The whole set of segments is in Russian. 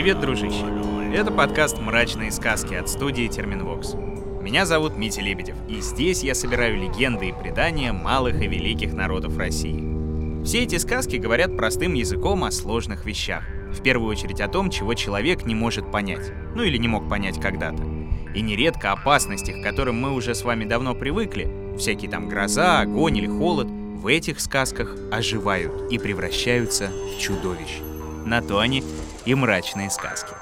Привет, дружище! Это подкаст «Мрачные сказки» от студии Терминвокс. Меня зовут Митя Лебедев, и здесь я собираю легенды и предания малых и великих народов России. Все эти сказки говорят простым языком о сложных вещах. В первую очередь о том, чего человек не может понять, ну или не мог понять когда-то. И нередко опасности, к которым мы уже с вами давно привыкли, всякие там гроза, огонь или холод, в этих сказках оживают и превращаются в чудовищ. На то они и мрачные сказки.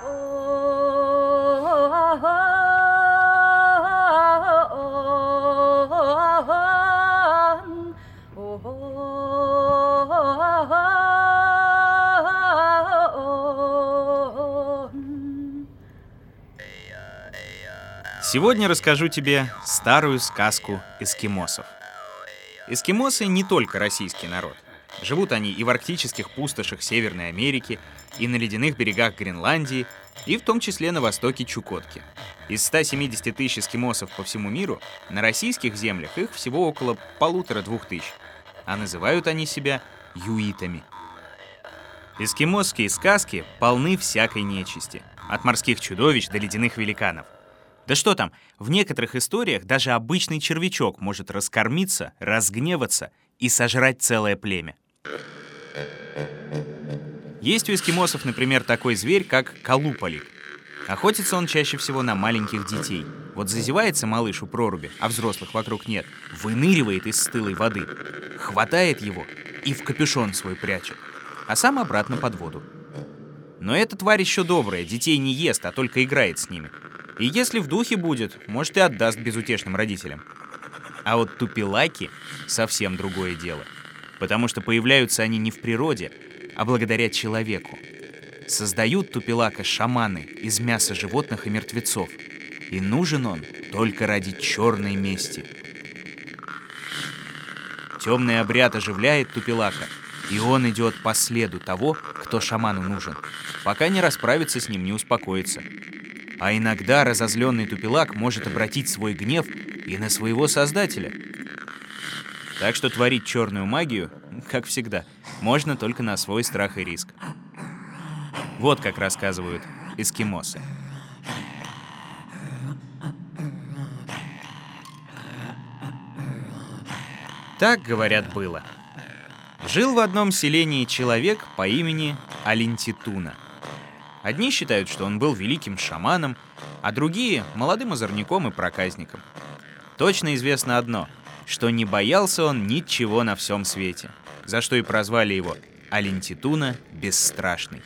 Сегодня расскажу тебе старую сказку эскимосов. Эскимосы не только российский народ. Живут они и в арктических пустошах Северной Америки, и на ледяных берегах Гренландии, и в том числе на востоке Чукотки. Из 170 тысяч эскимосов по всему миру на российских землях их всего около полутора-двух тысяч, а называют они себя юитами. Эскимосские сказки полны всякой нечисти, от морских чудовищ до ледяных великанов. Да что там, в некоторых историях даже обычный червячок может раскормиться, разгневаться и сожрать целое племя. Есть у эскимосов, например, такой зверь, как колуполик. Охотится он чаще всего на маленьких детей. Вот зазевается малыш у проруби, а взрослых вокруг нет, выныривает из стылой воды, хватает его и в капюшон свой прячет, а сам обратно под воду. Но эта тварь еще добрая, детей не ест, а только играет с ними. И если в духе будет, может и отдаст безутешным родителям. А вот тупилаки — совсем другое дело. Потому что появляются они не в природе, а благодаря человеку. Создают тупилака шаманы из мяса животных и мертвецов. И нужен он только ради черной мести. Темный обряд оживляет тупилака, и он идет по следу того, кто шаману нужен, пока не расправится с ним, не успокоится. А иногда разозленный тупилак может обратить свой гнев и на своего создателя. Так что творить черную магию, как всегда, можно только на свой страх и риск. Вот как рассказывают эскимосы. Так, говорят, было. Жил в одном селении человек по имени Алентитуна. Одни считают, что он был великим шаманом, а другие — молодым озорником и проказником. Точно известно одно, что не боялся он ничего на всем свете, за что и прозвали его Алентитуна Бесстрашный.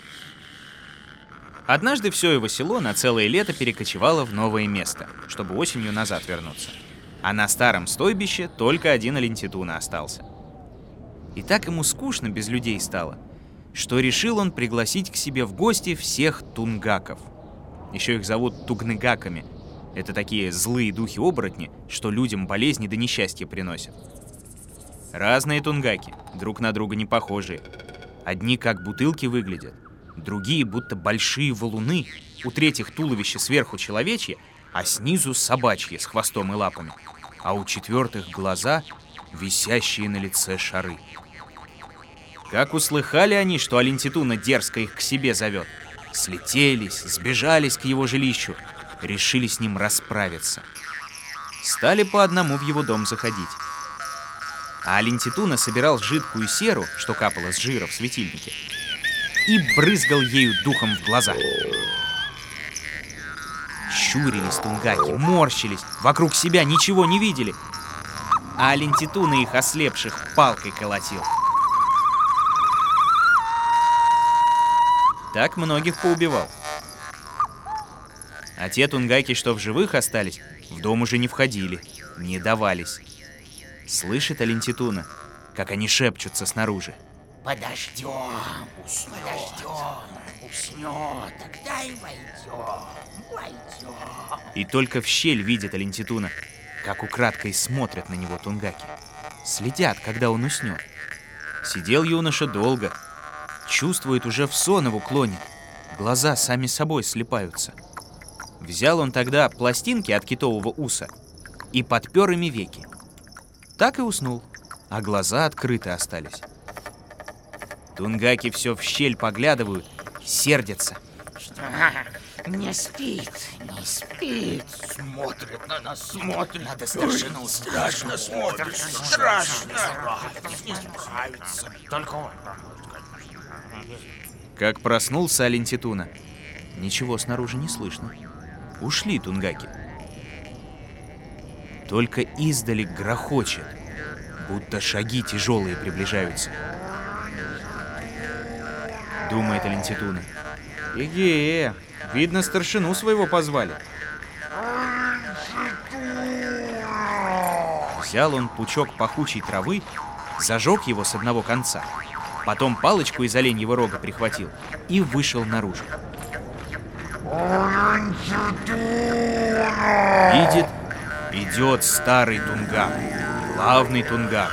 Однажды все его село на целое лето перекочевало в новое место, чтобы осенью назад вернуться. А на старом стойбище только один Алентитуна остался. И так ему скучно без людей стало, что решил он пригласить к себе в гости всех тунгаков. Еще их зовут тугнегаками, это такие злые духи-оборотни, что людям болезни да несчастья приносят. Разные тунгаки, друг на друга не похожие. Одни как бутылки выглядят, другие будто большие валуны, у третьих туловище сверху человечье, а снизу собачье с хвостом и лапами, а у четвертых глаза, висящие на лице шары. Как услыхали они, что Алентитуна дерзко их к себе зовет, слетелись, сбежались к его жилищу, решили с ним расправиться. Стали по одному в его дом заходить. А Алентитуна собирал жидкую серу, что капало с жира в светильнике, и брызгал ею духом в глаза. Щурились тунгаки, морщились, вокруг себя ничего не видели. А Алентитуна их ослепших палкой колотил. Так многих поубивал. А те тунгаки, что в живых остались, в дом уже не входили, не давались. Слышит Алентитуна, как они шепчутся снаружи. Подождем, уснет, подождем, уснет, тогда и войдем, войдем. И только в щель видит Алентитуна, как украдкой смотрят на него тунгаки. Следят, когда он уснет. Сидел юноша долго, чувствует уже в сон его клонит. Глаза сами собой слепаются. Взял он тогда пластинки от китового уса и подпер ими веки. Так и уснул, а глаза открыты остались. Тунгаки все в щель поглядывают, сердятся. Не спит, не спит. Смотрит на нас, смотрит. Надо старшину Страшно смотрит, страшно. Не нравится. Только он. Как проснулся Алентитуна, ничего снаружи не слышно. Ушли тунгаки. Только издали грохочет, будто шаги тяжелые приближаются. Думает Алентитуна. Эге, видно, старшину своего позвали. Взял он пучок пахучей травы, зажег его с одного конца, потом палочку из оленьего рога прихватил и вышел наружу. Видит, идет старый тунгак, главный тунгак.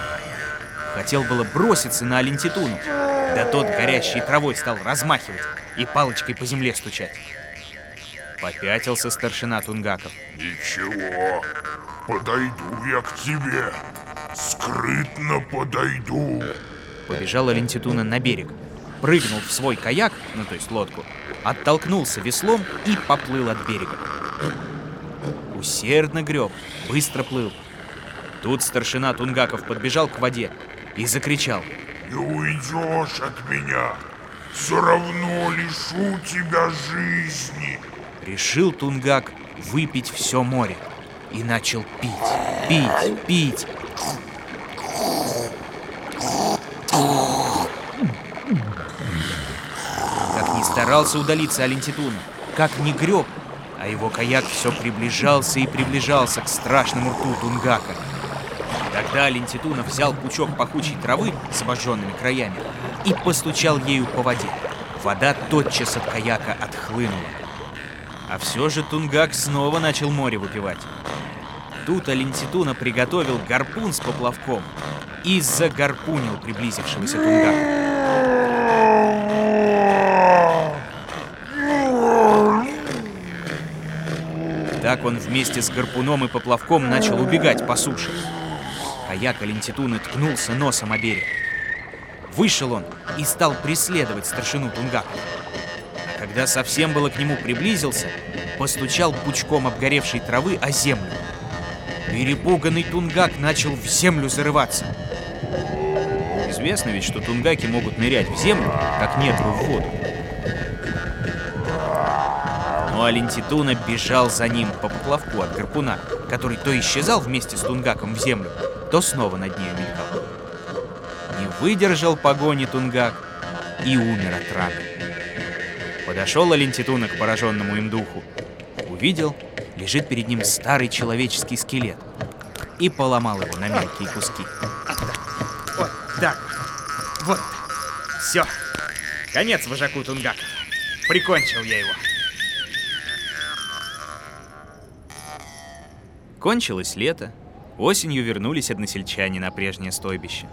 Хотел было броситься на Алентитуну, да тот горящей травой стал размахивать и палочкой по земле стучать. Попятился старшина тунгаков. Ничего, подойду я к тебе. Скрытно подойду. Побежал Алентитуна на берег, прыгнул в свой каяк, ну то есть лодку, оттолкнулся веслом и поплыл от берега. Усердно греб, быстро плыл. Тут старшина Тунгаков подбежал к воде и закричал. Не уйдешь от меня. Все равно лишу тебя жизни. Решил Тунгак выпить все море и начал пить, пить, пить. Старался удалиться Алентитуна, как ни греб, а его каяк все приближался и приближался к страшному рту Тунгака. Тогда Алентитуна взял пучок пахучей травы с обожженными краями и постучал ею по воде. Вода тотчас от каяка отхлынула. А все же Тунгак снова начал море выпивать. Тут Алентитуна приготовил гарпун с поплавком и загарпунил приблизившегося Тунгака. Так он вместе с гарпуном и поплавком начал убегать по суше. Каяк Алентитуны ткнулся носом о берег. Вышел он и стал преследовать старшину Тунгака. А когда совсем было к нему приблизился, постучал пучком обгоревшей травы о землю. Перепуганный Тунгак начал в землю зарываться. Известно ведь, что тунгаки могут нырять в землю, как нетру в воду. Но Алентитуна бежал за ним по поплавку от гарпуна, который то исчезал вместе с Тунгаком в землю, то снова над нею мелькал. Не выдержал погони Тунгак и умер от раны. Подошел Алентитуна к пораженному им духу. Увидел, лежит перед ним старый человеческий скелет и поломал его на мелкие куски. Вот так. Вот. Все. Конец вожаку Тунгаков. Прикончил я его. Кончилось лето. Осенью вернулись односельчане на прежнее стойбище.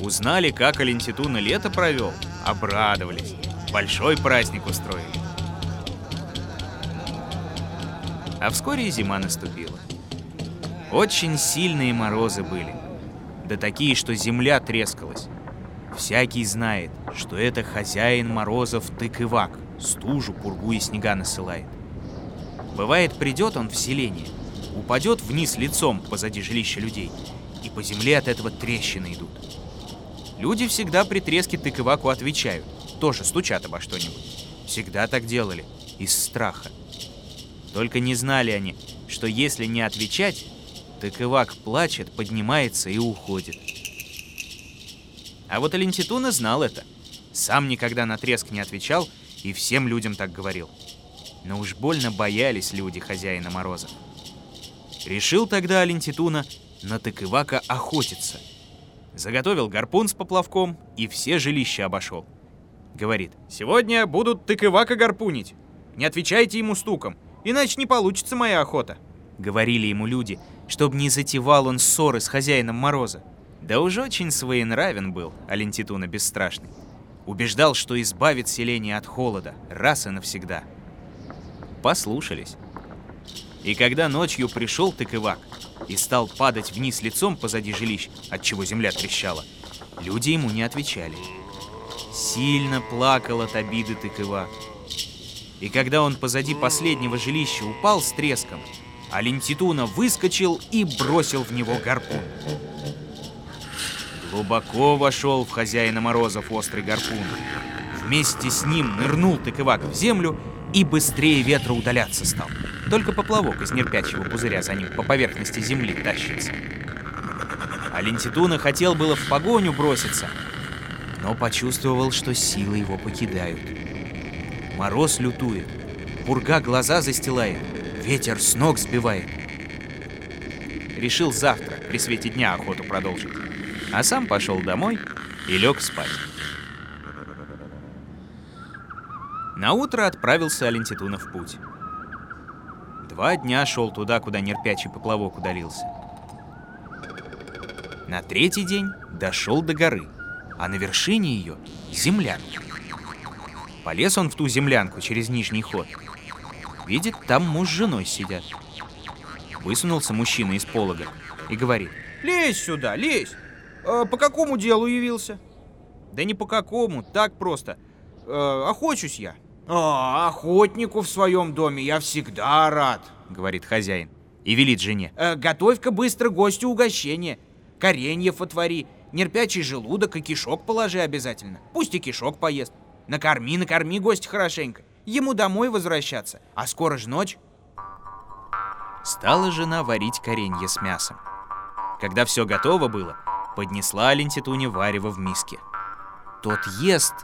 Узнали, как Алентитуна лето провел, обрадовались. Большой праздник устроили. А вскоре и зима наступила. Очень сильные морозы были. Да такие, что земля трескалась. Всякий знает, что это хозяин морозов тык-ивак, стужу, пургу и снега насылает. Бывает, придет он в селение, упадет вниз лицом позади жилища людей, и по земле от этого трещины идут. Люди всегда при треске тык-иваку отвечают, тоже стучат обо что-нибудь. Всегда так делали, из страха. Только не знали они, что если не отвечать, тык-ивак плачет, поднимается и уходит. А вот Алентитуна знал это. Сам никогда на треск не отвечал и всем людям так говорил. Но уж больно боялись люди хозяина Мороза. Решил тогда Алентитуна на тыкывака охотиться. Заготовил гарпун с поплавком и все жилища обошел. Говорит, сегодня будут тыкывака гарпунить. Не отвечайте ему стуком, иначе не получится моя охота. Говорили ему люди, чтобы не затевал он ссоры с хозяином Мороза. Да уж очень своенравен был Алентитуна Бесстрашный. Убеждал, что избавит селение от холода раз и навсегда. Послушались. И когда ночью пришел тыкывак и стал падать вниз лицом позади жилищ, от чего земля трещала, люди ему не отвечали. Сильно плакал от обиды тыкывак. И когда он позади последнего жилища упал с треском, Алентитуна выскочил и бросил в него гарпун. Глубоко вошел в хозяина Морозов острый гарпун. Вместе с ним нырнул тыковак в землю и быстрее ветра удаляться стал. Только поплавок из нерпячего пузыря за ним по поверхности земли тащится. Алентитуна хотел было в погоню броситься, но почувствовал, что силы его покидают. Мороз лютует, пурга глаза застилает, ветер с ног сбивает. Решил завтра при свете дня охоту продолжить, а сам пошел домой и лег спать. На утро отправился Алентитуна в путь. Два дня шел туда, куда нерпячий поплавок удалился. На третий день дошел до горы, а на вершине ее землянка. Полез он в ту землянку через нижний ход. Видит, там муж с женой сидят. Высунулся мужчина из полога и говорит. Лезь сюда, лезь. Э, по какому делу явился? Да не по какому, так просто. Э, охочусь я. А, охотнику в своем доме я всегда рад, говорит хозяин. И велит жене. Э, готовь-ка быстро гостю угощение. Кореньев отвори, нерпячий желудок и кишок положи обязательно. Пусть и кишок поест. Накорми, накорми гость хорошенько. Ему домой возвращаться, а скоро ж ночь. Стала жена варить коренье с мясом. Когда все готово было, поднесла Алентитуне варево в миске. Тот ест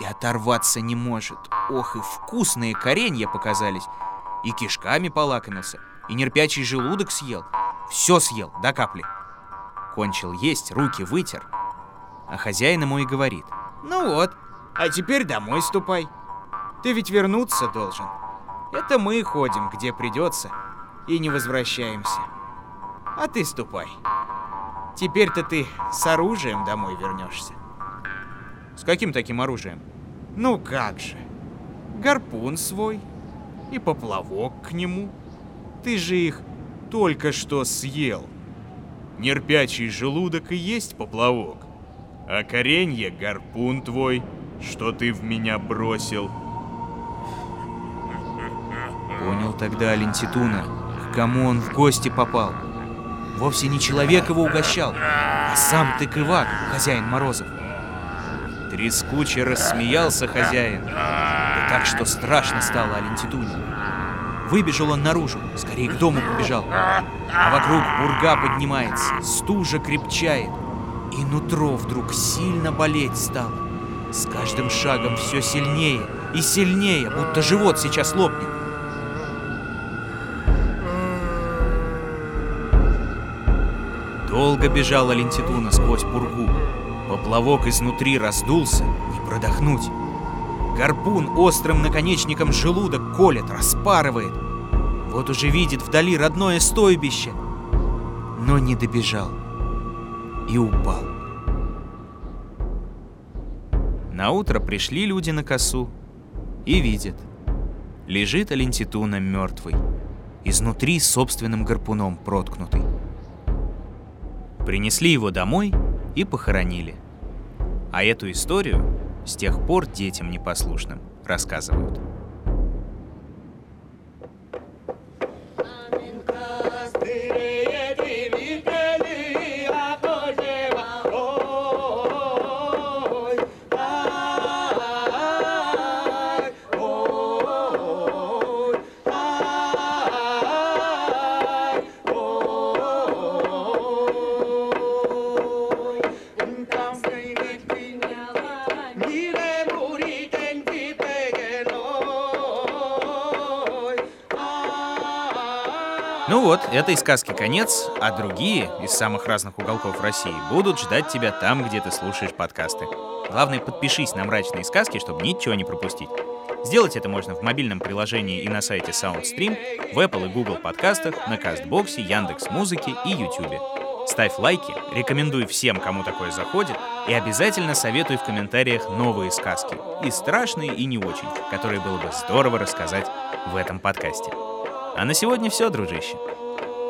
и оторваться не может. Ох, и вкусные коренья показались. И кишками полакомился, и нерпячий желудок съел. Все съел, до капли. Кончил есть, руки вытер. А хозяин ему и говорит. Ну вот, а теперь домой ступай. Ты ведь вернуться должен. Это мы ходим, где придется, и не возвращаемся. А ты ступай. Теперь-то ты с оружием домой вернешься. С каким таким оружием? Ну как же. Гарпун свой и поплавок к нему. Ты же их только что съел. Нерпячий желудок и есть поплавок. А коренье — гарпун твой, что ты в меня бросил. Понял тогда Алентитуна, к кому он в гости попал. Вовсе не человек его угощал, а сам тыкывак, хозяин Морозов. Трескуче рассмеялся хозяин, да так, что страшно стало Алентитуне. Выбежал он наружу, скорее к дому побежал. А вокруг бурга поднимается, стужа крепчает. И нутро вдруг сильно болеть стало. С каждым шагом все сильнее и сильнее, будто живот сейчас лопнет. Долго бежала Лентитуна сквозь пургу. Поплавок изнутри раздулся, не продохнуть. Гарпун острым наконечником желудок колет, распарывает. Вот уже видит вдали родное стойбище, но не добежал и упал. На утро пришли люди на косу и видят. Лежит Алентитуна мертвый, изнутри собственным гарпуном проткнутый. Принесли его домой и похоронили. А эту историю с тех пор детям непослушным рассказывают. Этой сказки конец, а другие из самых разных уголков России будут ждать тебя там, где ты слушаешь подкасты. Главное, подпишись на мрачные сказки, чтобы ничего не пропустить. Сделать это можно в мобильном приложении и на сайте SoundStream, в Apple и Google подкастах, на Кастбоксе, Яндекс Музыке и Ютубе. Ставь лайки, рекомендуй всем, кому такое заходит, и обязательно советуй в комментариях новые сказки, и страшные, и не очень, которые было бы здорово рассказать в этом подкасте. А на сегодня все, дружище.